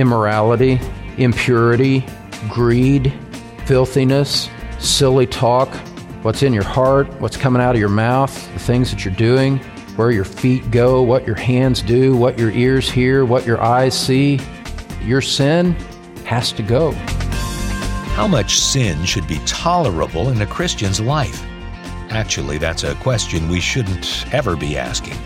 immorality, impurity, greed, filthiness, silly talk, what's in your heart, what's coming out of your mouth, the things that you're doing, where your feet go, what your hands do, what your ears hear, what your eyes see. Your sin has to go. How much sin should be tolerable in a Christian's life? Actually, that's a question we shouldn't ever be asking.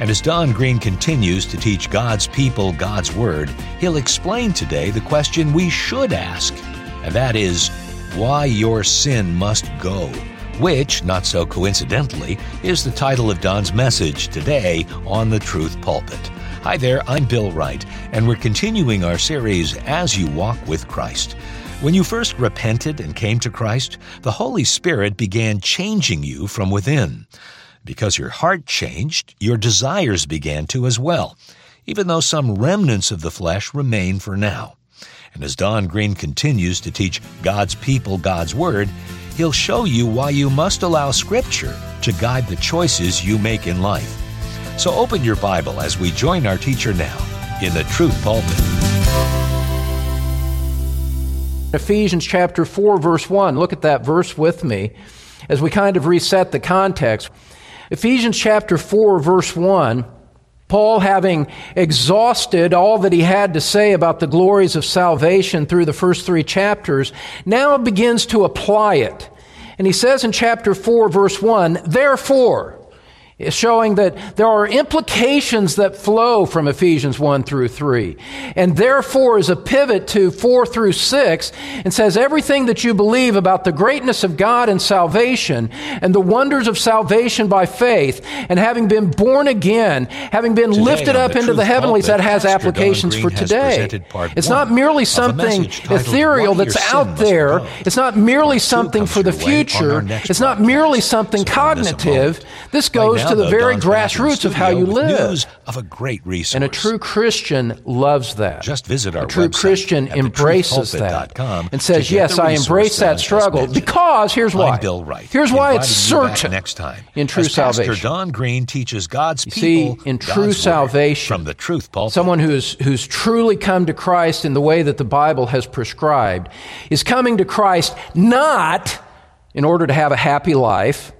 And as Don Green continues to teach God's people God's Word, he'll explain today the question we should ask, and that is why your sin must go, which, not so coincidentally, is the title of Don's message today on the Truth Pulpit. Hi there, I'm Bill Wright, and we're continuing our series As You Walk with Christ. When you first repented and came to Christ, the Holy Spirit began changing you from within. Because your heart changed, your desires began to as well, even though some remnants of the flesh remain for now. And as Don Green continues to teach God's people God's Word, he'll show you why you must allow Scripture to guide the choices you make in life. So open your Bible as we join our teacher now in the Truth Pulpit. Ephesians chapter 4, verse 1. Look at that verse with me as we kind of reset the context. Ephesians chapter 4, verse 1. Paul, having exhausted all that he had to say about the glories of salvation through the first three chapters, now begins to apply it. And he says in chapter 4, verse 1, Therefore, showing that there are implications that flow from Ephesians 1 through 3. And therefore is a pivot to 4 through 6 and says everything that you believe about the greatness of God and salvation and the wonders of salvation by faith and having been born again, having been Today lifted up into the heavenlies, that has Pastor applications for today. It's not merely something ethereal that's out there. Go. It's not merely something for the your way on our future. It's not merely something So don't miss a cognitive. This goes to the very Don's back in the grassroots of how you live. News of a great resource. And a true Christian loves that. Just visit our A true website Christian embraces that and says, "Yes, I embrace that struggle because here's why. I'm Bill Wright. Here's why it's inviting you back certain next time in true Pastor salvation. Don Green teaches God's You see, in true word salvation, from the Truth Pulpit. Someone who's, who's truly come to Christ in the way that the Bible has prescribed is coming to Christ not in order to have a happy life,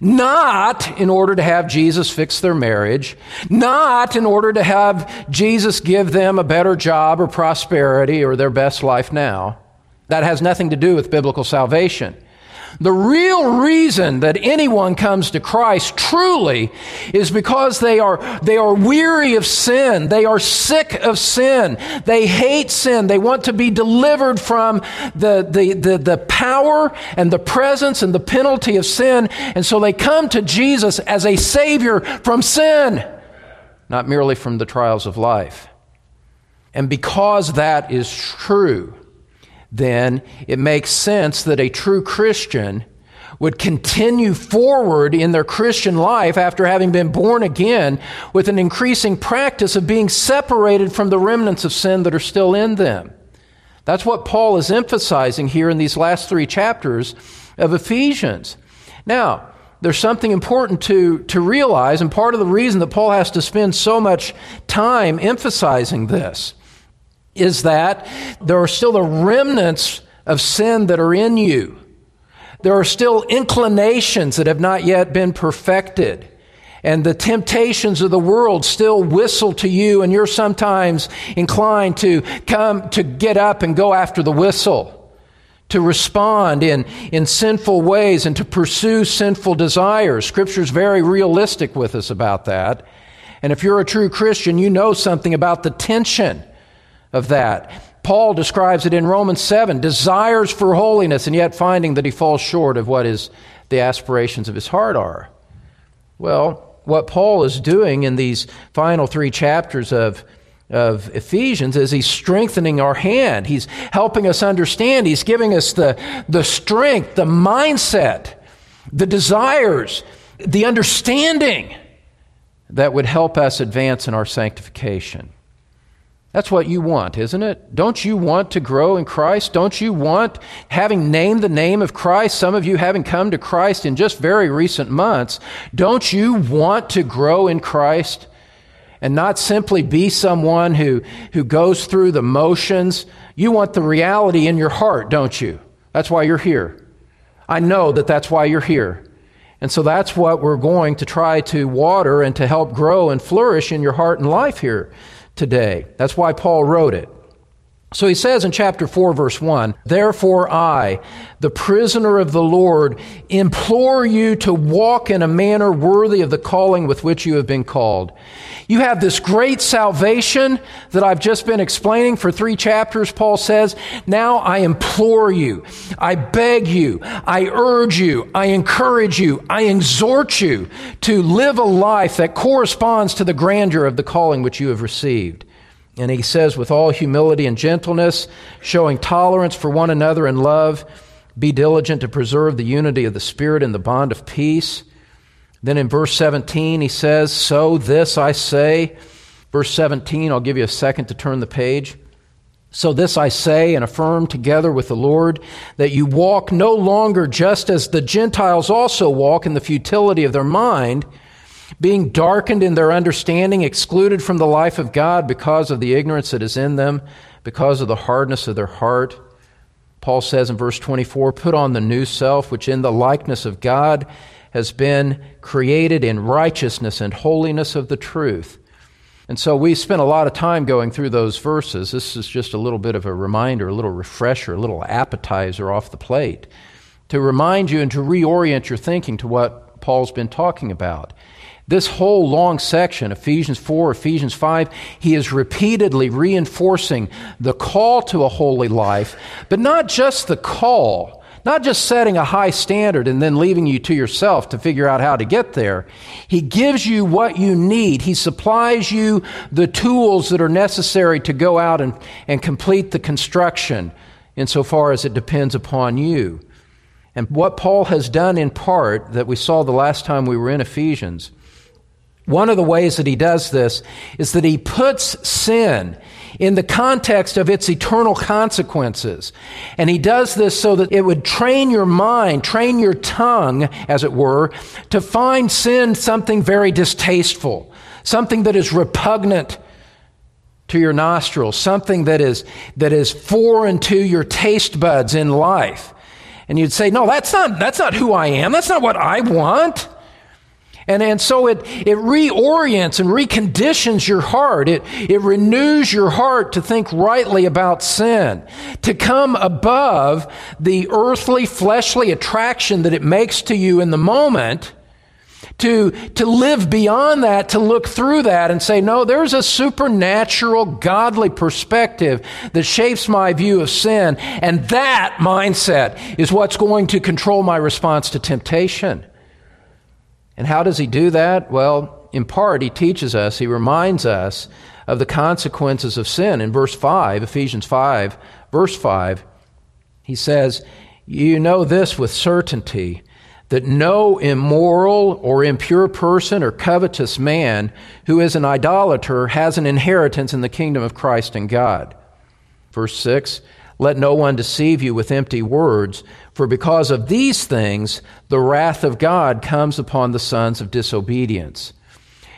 not in order to have Jesus fix their marriage, not in order to have Jesus give them a better job or prosperity or their best life now. That has nothing to do with biblical salvation. The real reason that anyone comes to Christ truly is because they are, they are weary of sin. They are sick of sin. They hate sin. They want to be delivered from the, the, the, the power and the presence and the penalty of sin. And so they come to Jesus as a Savior from sin, not merely from the trials of life. And because that is true, then it makes sense that a true Christian would continue forward in their Christian life after having been born again with an increasing practice of being separated from the remnants of sin that are still in them. That's what Paul is emphasizing here in these last three chapters of Ephesians. Now, there's something important to, to realize, and part of the reason that Paul has to spend so much time emphasizing this is that there are still the remnants of sin that are in you. There are still inclinations that have not yet been perfected. And the temptations of the world still whistle to you, and you're sometimes inclined to come, to get up and go after the whistle, to respond in, in sinful ways and to pursue sinful desires. Scripture's very realistic with us about that. And if you're a true Christian, you know something about the tension of that. Paul describes it in Romans 7 desires for holiness, and yet finding that he falls short of what is the aspirations of his heart are. Well, what Paul is doing in these final three chapters of, of Ephesians is he's strengthening our hand. He's helping us understand. He's giving us the, the strength, the mindset, the desires, the understanding that would help us advance in our sanctification. That's what you want, isn't it? Don't you want to grow in Christ? Don't you want, having named the name of Christ, some of you having come to Christ in just very recent months, don't you want to grow in Christ? and not simply be someone who, who goes through the motions. You want the reality in your heart, don't you? That's why you're here. I know that that's why you're here. And so that's what we're going to try to water and to help grow and flourish in your heart and life here today. That's why Paul wrote it. So he says in chapter 4, verse 1 Therefore, I, the prisoner of the Lord, implore you to walk in a manner worthy of the calling with which you have been called. You have this great salvation that I've just been explaining for three chapters, Paul says. Now I implore you, I beg you, I urge you, I encourage you, I exhort you to live a life that corresponds to the grandeur of the calling which you have received. And he says, with all humility and gentleness, showing tolerance for one another in love, be diligent to preserve the unity of the Spirit in the bond of peace. Then in verse 17, he says, So this I say. Verse 17, I'll give you a second to turn the page. So this I say and affirm together with the Lord that you walk no longer just as the Gentiles also walk in the futility of their mind being darkened in their understanding, excluded from the life of God because of the ignorance that is in them, because of the hardness of their heart. Paul says in verse 24, Put on the new self, which in the likeness of God has been created in righteousness and holiness of the truth. And so we spent a lot of time going through those verses. This is just a little bit of a reminder, a little refresher, a little appetizer off the plate to remind you and to reorient your thinking to what Paul's been talking about. This whole long section, Ephesians 4, Ephesians 5, he is repeatedly reinforcing the call to a holy life, but not just the call, not just setting a high standard and then leaving you to yourself to figure out how to get there. He gives you what you need. He supplies you the tools that are necessary to go out and, and complete the construction insofar as it depends upon you. And what Paul has done in part that we saw the last time we were in Ephesians one of the ways that he does this is that he puts sin in the context of its eternal consequences. And he does this so that it would train your mind, train your tongue, as it were, to find sin something very distasteful, something that is repugnant to your nostrils, something that is, that is foreign to your taste buds in life. And you'd say, no, that's not, that's not who I am. That's not what I want. And, and so it, it reorients and reconditions your heart. It, it renews your heart to think rightly about sin, to come above the earthly, fleshly attraction that it makes to you in the moment to, to live beyond that, to look through that and say, no, there's a supernatural, godly perspective that shapes my view of sin. And that mindset is what's going to control my response to temptation. And how does he do that? Well, in part, he teaches us, he reminds us of the consequences of sin. In verse 5, Ephesians 5, verse 5, he says, You know this with certainty that no immoral or impure person or covetous man who is an idolater has an inheritance in the kingdom of Christ and God. Verse 6 let no one deceive you with empty words, for because of these things the wrath of God comes upon the sons of disobedience.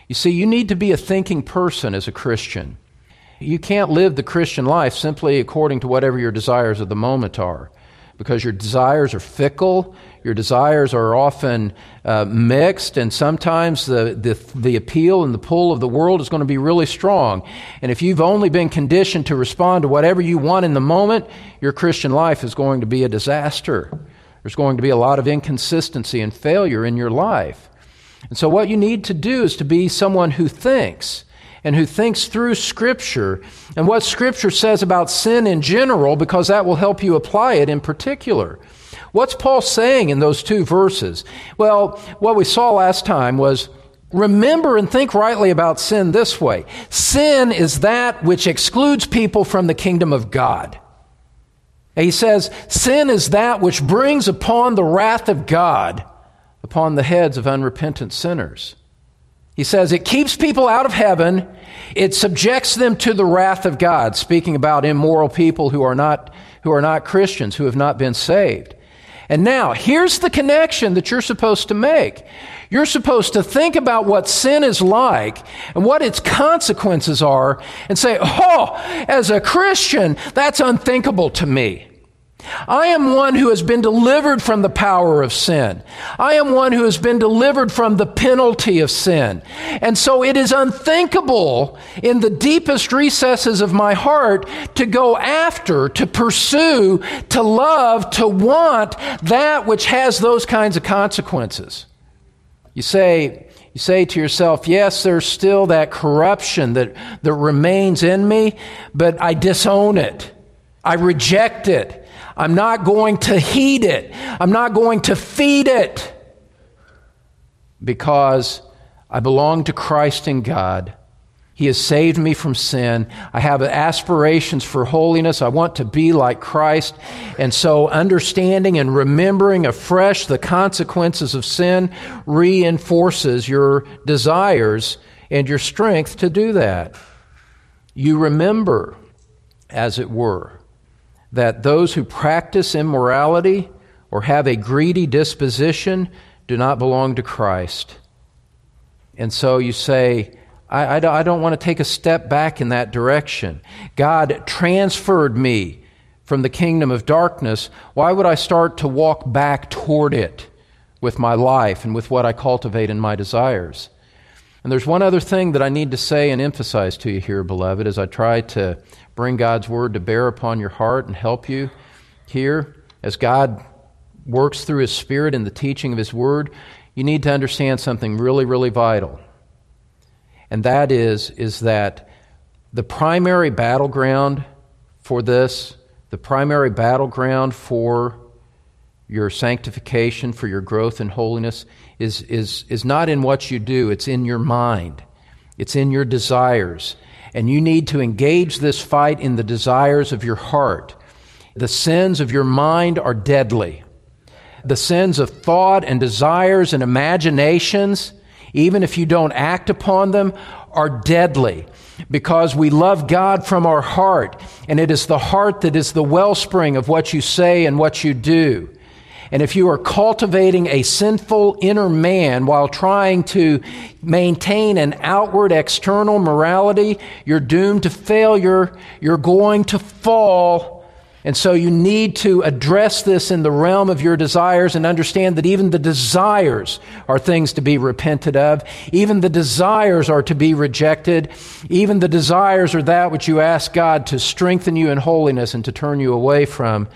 You see, you need to be a thinking person as a Christian. You can't live the Christian life simply according to whatever your desires of the moment are because your desires are fickle, your desires are often uh, mixed, and sometimes the, the, the appeal and the pull of the world is going to be really strong. And if you've only been conditioned to respond to whatever you want in the moment, your Christian life is going to be a disaster. There's going to be a lot of inconsistency and failure in your life. And so, what you need to do is to be someone who thinks and who thinks through Scripture and what Scripture says about sin in general, because that will help you apply it in particular. What's Paul saying in those two verses? Well, what we saw last time was remember and think rightly about sin this way sin is that which excludes people from the kingdom of God. he says, Sin is that which brings upon the wrath of God upon the heads of unrepentant sinners. He says it keeps people out of heaven, it subjects them to the wrath of God, speaking about immoral people who are not, who are not Christians, who have not been saved. And now, here's the connection that you're supposed to make. You're supposed to think about what sin is like and what its consequences are and say, oh, as a Christian, that's unthinkable to me. I am one who has been delivered from the power of sin. I am one who has been delivered from the penalty of sin. And so it is unthinkable in the deepest recesses of my heart to go after, to pursue, to love, to want that which has those kinds of consequences. You say, you say to yourself, yes, there's still that corruption that, that remains in me, but I disown it. I reject it. I'm not going to heed it. I'm not going to feed it because I belong to Christ and God. He has saved me from sin. I have aspirations for holiness. I want to be like Christ. And so, understanding and remembering afresh the consequences of sin reinforces your desires and your strength to do that. You remember, as it were, that those who practice immorality or have a greedy disposition do not belong to Christ. And so you say, I, I, don't want to take a step back in that direction. God transferred me from the kingdom of darkness. Why would I start to walk back toward it with my life and with what I cultivate in my desires? And there's one other thing that I need to say and emphasize to you here, beloved, as I try to bring God's word to bear upon your heart and help you here as God works through His Spirit in the teaching of His word. You need to understand something really, really vital. And that is, is that the primary battleground for this, the primary battleground for your sanctification, for your growth in holiness, is, is, is not in what you do, it's in your mind, it's in your desires. And you need to engage this fight in the desires of your heart. The sins of your mind are deadly. The sins of thought and desires and imaginations, even if you don't act upon them, are deadly because we love God from our heart, and it is the heart that is the wellspring of what you say and what you do. And if you are cultivating a sinful inner man while trying to maintain an outward external morality, you're doomed to failure. You're going to fall. And so you need to address this in the realm of your desires and understand that even the desires are things to be repented of. Even the desires are to be rejected. Even the desires are that which you ask God to strengthen you in holiness and to turn you away from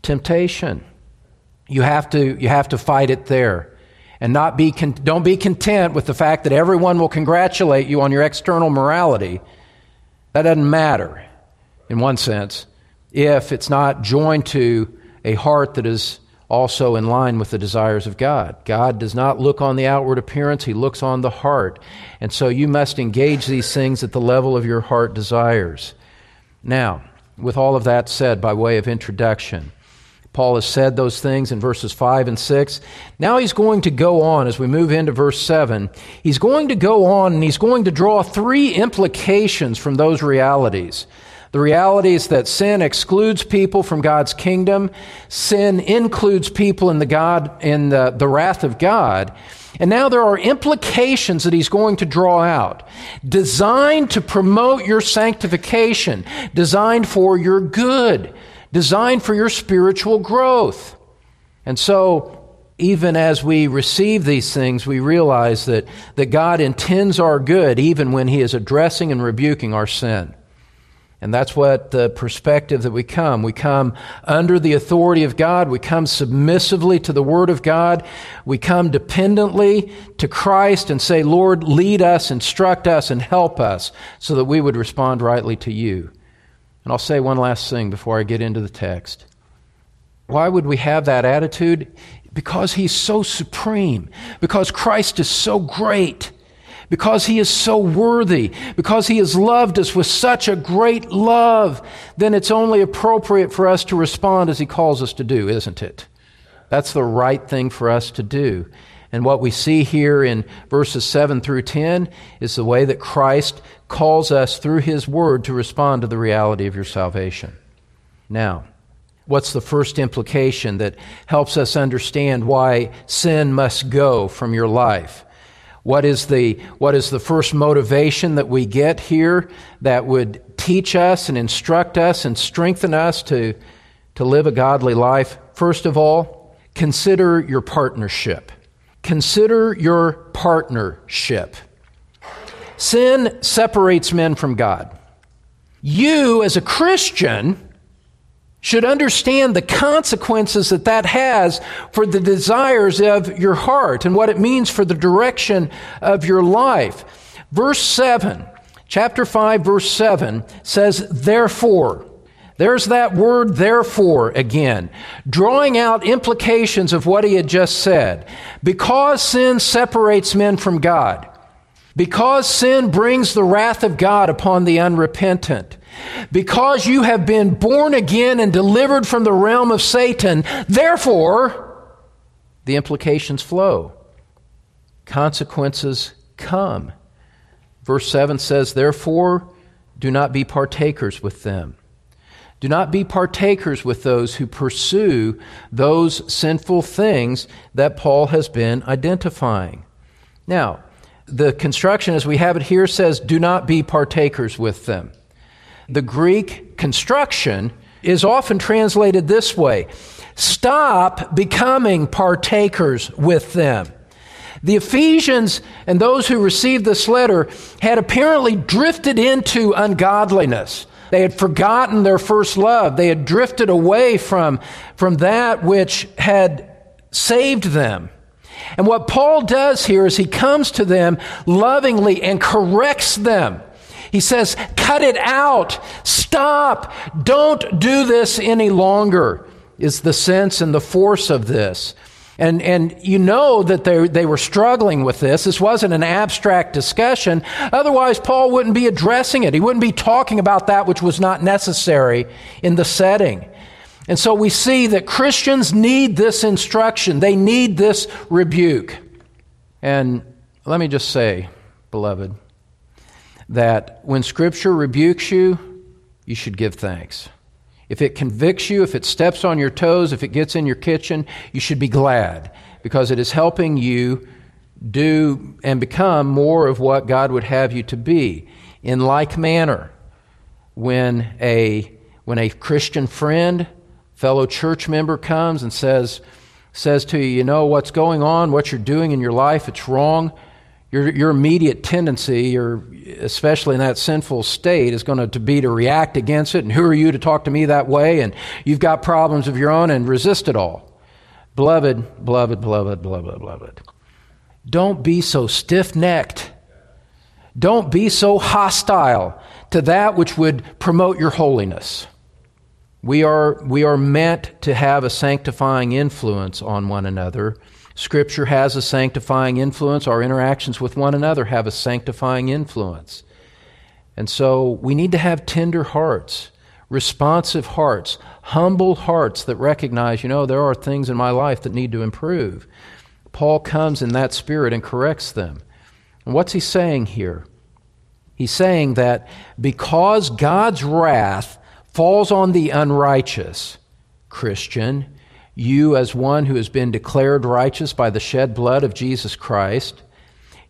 temptation. You have to, you have to fight it there. And not be con- don't be content with the fact that everyone will congratulate you on your external morality. That doesn't matter, in one sense, if it's not joined to a heart that is also in line with the desires of God. God does not look on the outward appearance, He looks on the heart. And so you must engage these things at the level of your heart desires. Now, with all of that said, by way of introduction, Paul has said those things in verses 5 and 6. Now he's going to go on as we move into verse 7. He's going to go on and he's going to draw three implications from those realities. The reality is that sin excludes people from God's kingdom. Sin includes people in the God in the, the wrath of God. And now there are implications that he's going to draw out, designed to promote your sanctification, designed for your good designed for your spiritual growth. And so, even as we receive these things, we realize that, that God intends our good even when He is addressing and rebuking our sin. And that's what the perspective that we come. We come under the authority of God. We come submissively to the Word of God. We come dependently to Christ and say, Lord, lead us, instruct us, and help us so that we would respond rightly to you. And I'll say one last thing before I get into the text. Why would we have that attitude? Because He's so supreme, because Christ is so great, because He is so worthy, because He has loved us with such a great love, then it's only appropriate for us to respond as He calls us to do, isn't it? That's the right thing for us to do. And what we see here in verses 7 through 10 is the way that Christ calls us through His Word to respond to the reality of your salvation. Now, What's the first implication that helps us understand why sin must go from your life? What is the, what is the first motivation that we get here that would teach us and instruct us and strengthen us to, to live a godly life? First of all, consider your partnership. Consider your partnership. Sin separates men from God. You, as a Christian, should understand the consequences that that has for the desires of your heart and what it means for the direction of your life. Verse 7, chapter 5, verse 7 says, Therefore, there's that word therefore again, drawing out implications of what he had just said. Because sin separates men from God, because sin brings the wrath of God upon the unrepentant, because you have been born again and delivered from the realm of Satan, therefore, the implications flow. Consequences come. Verse 7 says, Therefore, do not be partakers with them. Do not be partakers with those who pursue those sinful things that Paul has been identifying. Now, the construction as we have it here says, Do not be partakers with them. The Greek construction is often translated this way Stop becoming partakers with them. The Ephesians and those who received this letter had apparently drifted into ungodliness. They had forgotten their first love. They had drifted away from, from that which had saved them. And what Paul does here is he comes to them lovingly and corrects them. He says, cut it out. Stop. Don't do this any longer, is the sense and the force of this. And, and you know that they, they were struggling with this. This wasn't an abstract discussion. Otherwise, Paul wouldn't be addressing it. He wouldn't be talking about that which was not necessary in the setting. And so we see that Christians need this instruction, they need this rebuke. And let me just say, beloved, that when Scripture rebukes you, you should give thanks. If it convicts you, if it steps on your toes, if it gets in your kitchen, you should be glad because it is helping you do and become more of what God would have you to be. In like manner, when a, when a Christian friend, fellow church member comes and says, says to you, you know what's going on, what you're doing in your life, it's wrong, your, your immediate tendency, or especially in that sinful state, is going to be to react against it. And who are you to talk to me that way? And you've got problems of your own and resist it all. Beloved, beloved, beloved, beloved, beloved. Don't be so stiff necked. Don't be so hostile to that which would promote your holiness. We are, we are meant to have a sanctifying influence on one another Scripture has a sanctifying influence. Our interactions with one another have a sanctifying influence. And so we need to have tender hearts, responsive hearts, humble hearts that recognize, you know, there are things in my life that need to improve. Paul comes in that spirit and corrects them. And what's he saying here? He's saying that because God's wrath falls on the unrighteous, Christian, you, as one who has been declared righteous by the shed blood of Jesus Christ,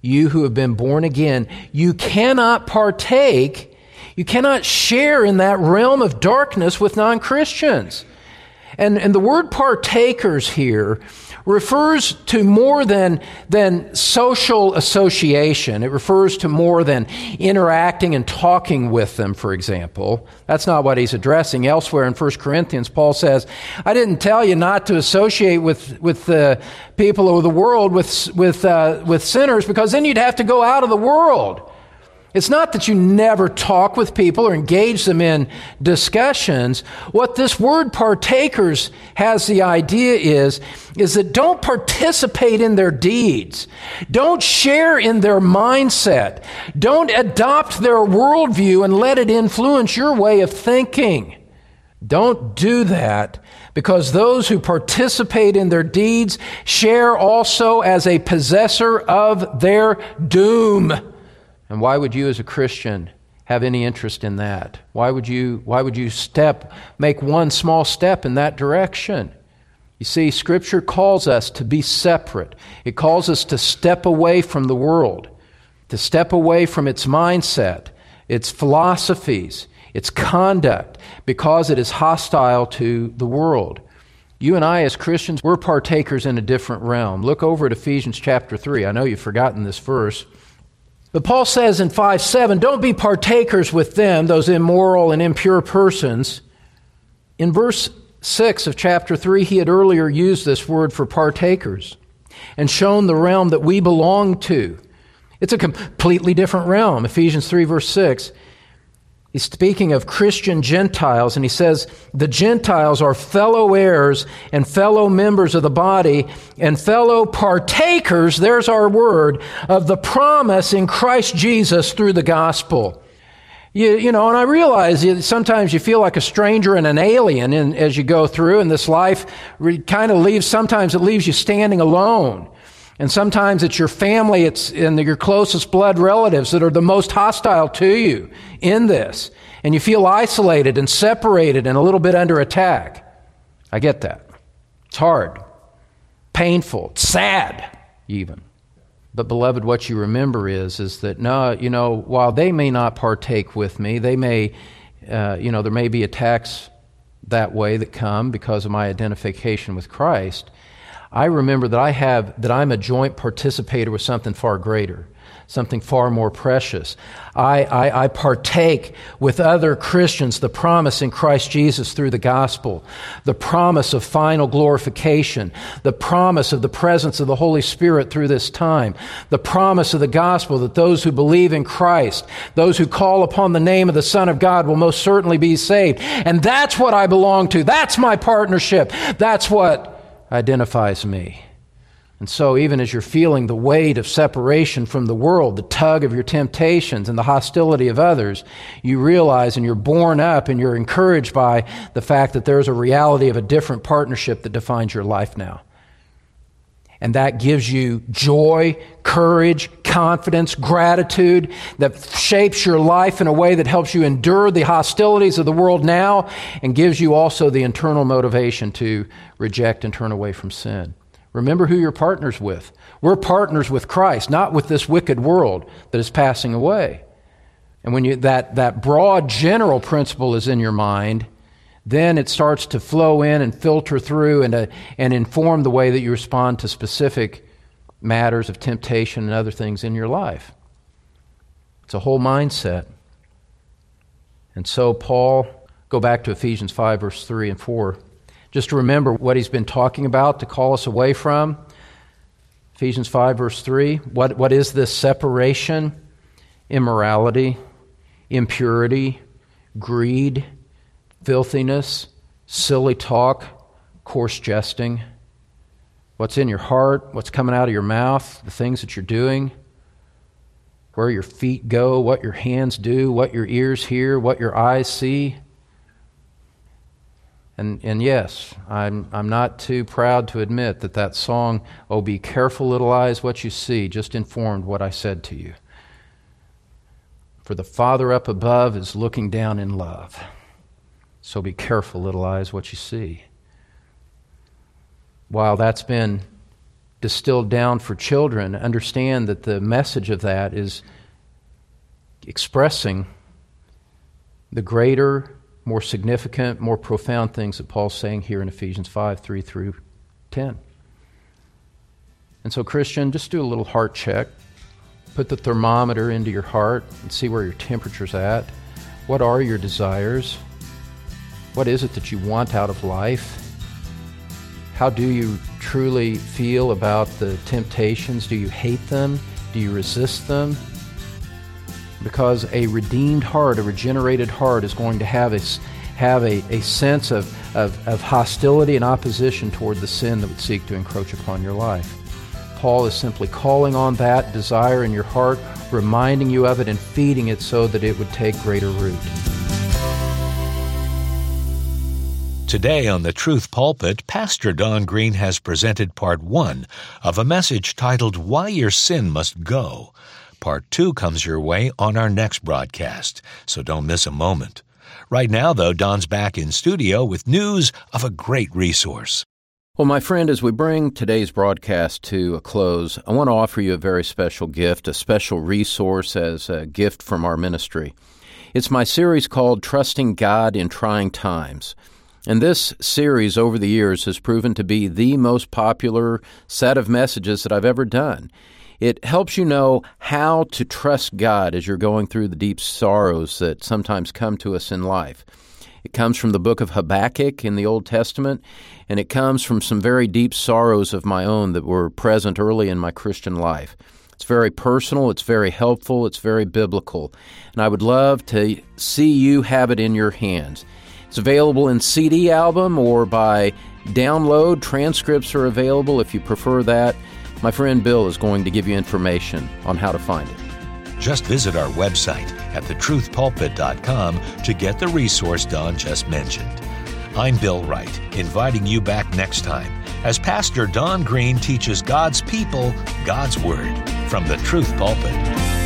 you who have been born again, you cannot partake, you cannot share in that realm of darkness with non Christians. And, and the word partakers here refers to more than, than social association. It refers to more than interacting and talking with them, for example. That's not what he's addressing. Elsewhere in 1 Corinthians, Paul says, I didn't tell you not to associate with, with the people of the world, with, with, uh, with sinners, because then you'd have to go out of the world. It's not that you never talk with people or engage them in discussions. What this word partakers has the idea is, is that don't participate in their deeds. Don't share in their mindset. Don't adopt their worldview and let it influence your way of thinking. Don't do that because those who participate in their deeds share also as a possessor of their doom. And why would you, as a Christian, have any interest in that? Why would you, why would you step, make one small step in that direction? You see, Scripture calls us to be separate. It calls us to step away from the world, to step away from its mindset, its philosophies, its conduct, because it is hostile to the world. You and I, as Christians, we're partakers in a different realm. Look over at Ephesians chapter 3. I know you've forgotten this verse. But Paul says in 5 7, don't be partakers with them, those immoral and impure persons. In verse 6 of chapter 3, he had earlier used this word for partakers and shown the realm that we belong to. It's a completely different realm. Ephesians 3, verse 6. He's speaking of Christian Gentiles, and he says, The Gentiles are fellow heirs and fellow members of the body and fellow partakers, there's our word, of the promise in Christ Jesus through the gospel. You, you know, and I realize sometimes you feel like a stranger and an alien in, as you go through, and this life kind of leaves, sometimes it leaves you standing alone. And sometimes it's your family, it's and your closest blood relatives that are the most hostile to you in this. And you feel isolated and separated and a little bit under attack. I get that. It's hard, painful, sad, even. But beloved, what you remember is is that no, you know, while they may not partake with me, they may, uh, you know, there may be attacks that way that come because of my identification with Christ. I remember that I have that I'm a joint participator with something far greater, something far more precious. I, I, I, partake with other Christians the promise in Christ Jesus through the gospel, the promise of final glorification, the promise of the presence of the Holy Spirit through this time, the promise of the gospel that those who believe in Christ, those who call upon the name of the Son of God will most certainly be saved. And that's what I belong to. That's my partnership. That's what identifies me. And so, even as you're feeling the weight of separation from the world, the tug of your temptations, and the hostility of others, you realize and you're borne up and you're encouraged by the fact that there's a reality of a different partnership that defines your life now. And that gives you joy, courage, confidence, gratitude that shapes your life in a way that helps you endure the hostilities of the world now and gives you also the internal motivation to reject and turn away from sin. Remember who you're partners with. We're partners with Christ, not with this wicked world that is passing away. And when you, that, that broad general principle is in your mind, then it starts to flow in and filter through and, uh, and inform the way that you respond to specific matters of temptation and other things in your life. It's a whole mindset. And so, Paul, go back to Ephesians 5, verse 3 and 4, just to remember what he's been talking about to call us away from. Ephesians 5, verse 3. What, what is this separation? Immorality, impurity, greed filthiness, silly talk, coarse jesting. What's in your heart, what's coming out of your mouth, the things that you're doing, where your feet go, what your hands do, what your ears hear, what your eyes see. And, and yes, I'm, I'm not too proud to admit that that song, Oh, be careful, little eyes, what you see, just informed what I said to you. For the Father up above is looking down in love. So be careful, little eyes, what you see. While that's been distilled down for children, understand that the message of that is expressing the greater, more significant, more profound things that Paul's saying here in Ephesians 5 3 through 10. And so, Christian, just do a little heart check. Put the thermometer into your heart and see where your temperature's at. What are your desires? What is it that you want out of life? How do you truly feel about the temptations? Do you hate them? Do you resist them? Because a redeemed heart, a regenerated heart, is going to have a, have a, a sense of, of, of hostility and opposition toward the sin that would seek to encroach upon your life. Paul is simply calling on that desire in your heart, reminding you of it, and feeding it so that it would take greater root. Today on the Truth Pulpit, Pastor Don Green has presented part one of a message titled Why Your Sin Must Go. Part 2 comes your way on our next broadcast, so don't miss a moment. Right now, though, Don's back in studio with news of a great resource. Well, my friend, as we bring today's broadcast to a close, I want to offer you a very special gift, a special resource as a gift from our ministry. It's my series called Trusting God in Trying Times. And this series over the years has proven to be the most popular set of messages that I've ever done. It helps you know how to trust God as you're going through the deep sorrows that sometimes come to us in life. It comes from the book of Habakkuk in the Old Testament, and it comes from some very deep sorrows of my own that were present early in my Christian life. It's very personal, it's very helpful, it's very biblical, and I would love to see you have it in your hands. It's available in CD album or by download. Transcripts are available if you prefer that. My friend Bill is going to give you information on how to find it. Just visit our website at thetruthpulpit.com to get the resource Don just mentioned. I'm Bill Wright, inviting you back next time as Pastor Don Green teaches God's people God's Word from the Truth Pulpit.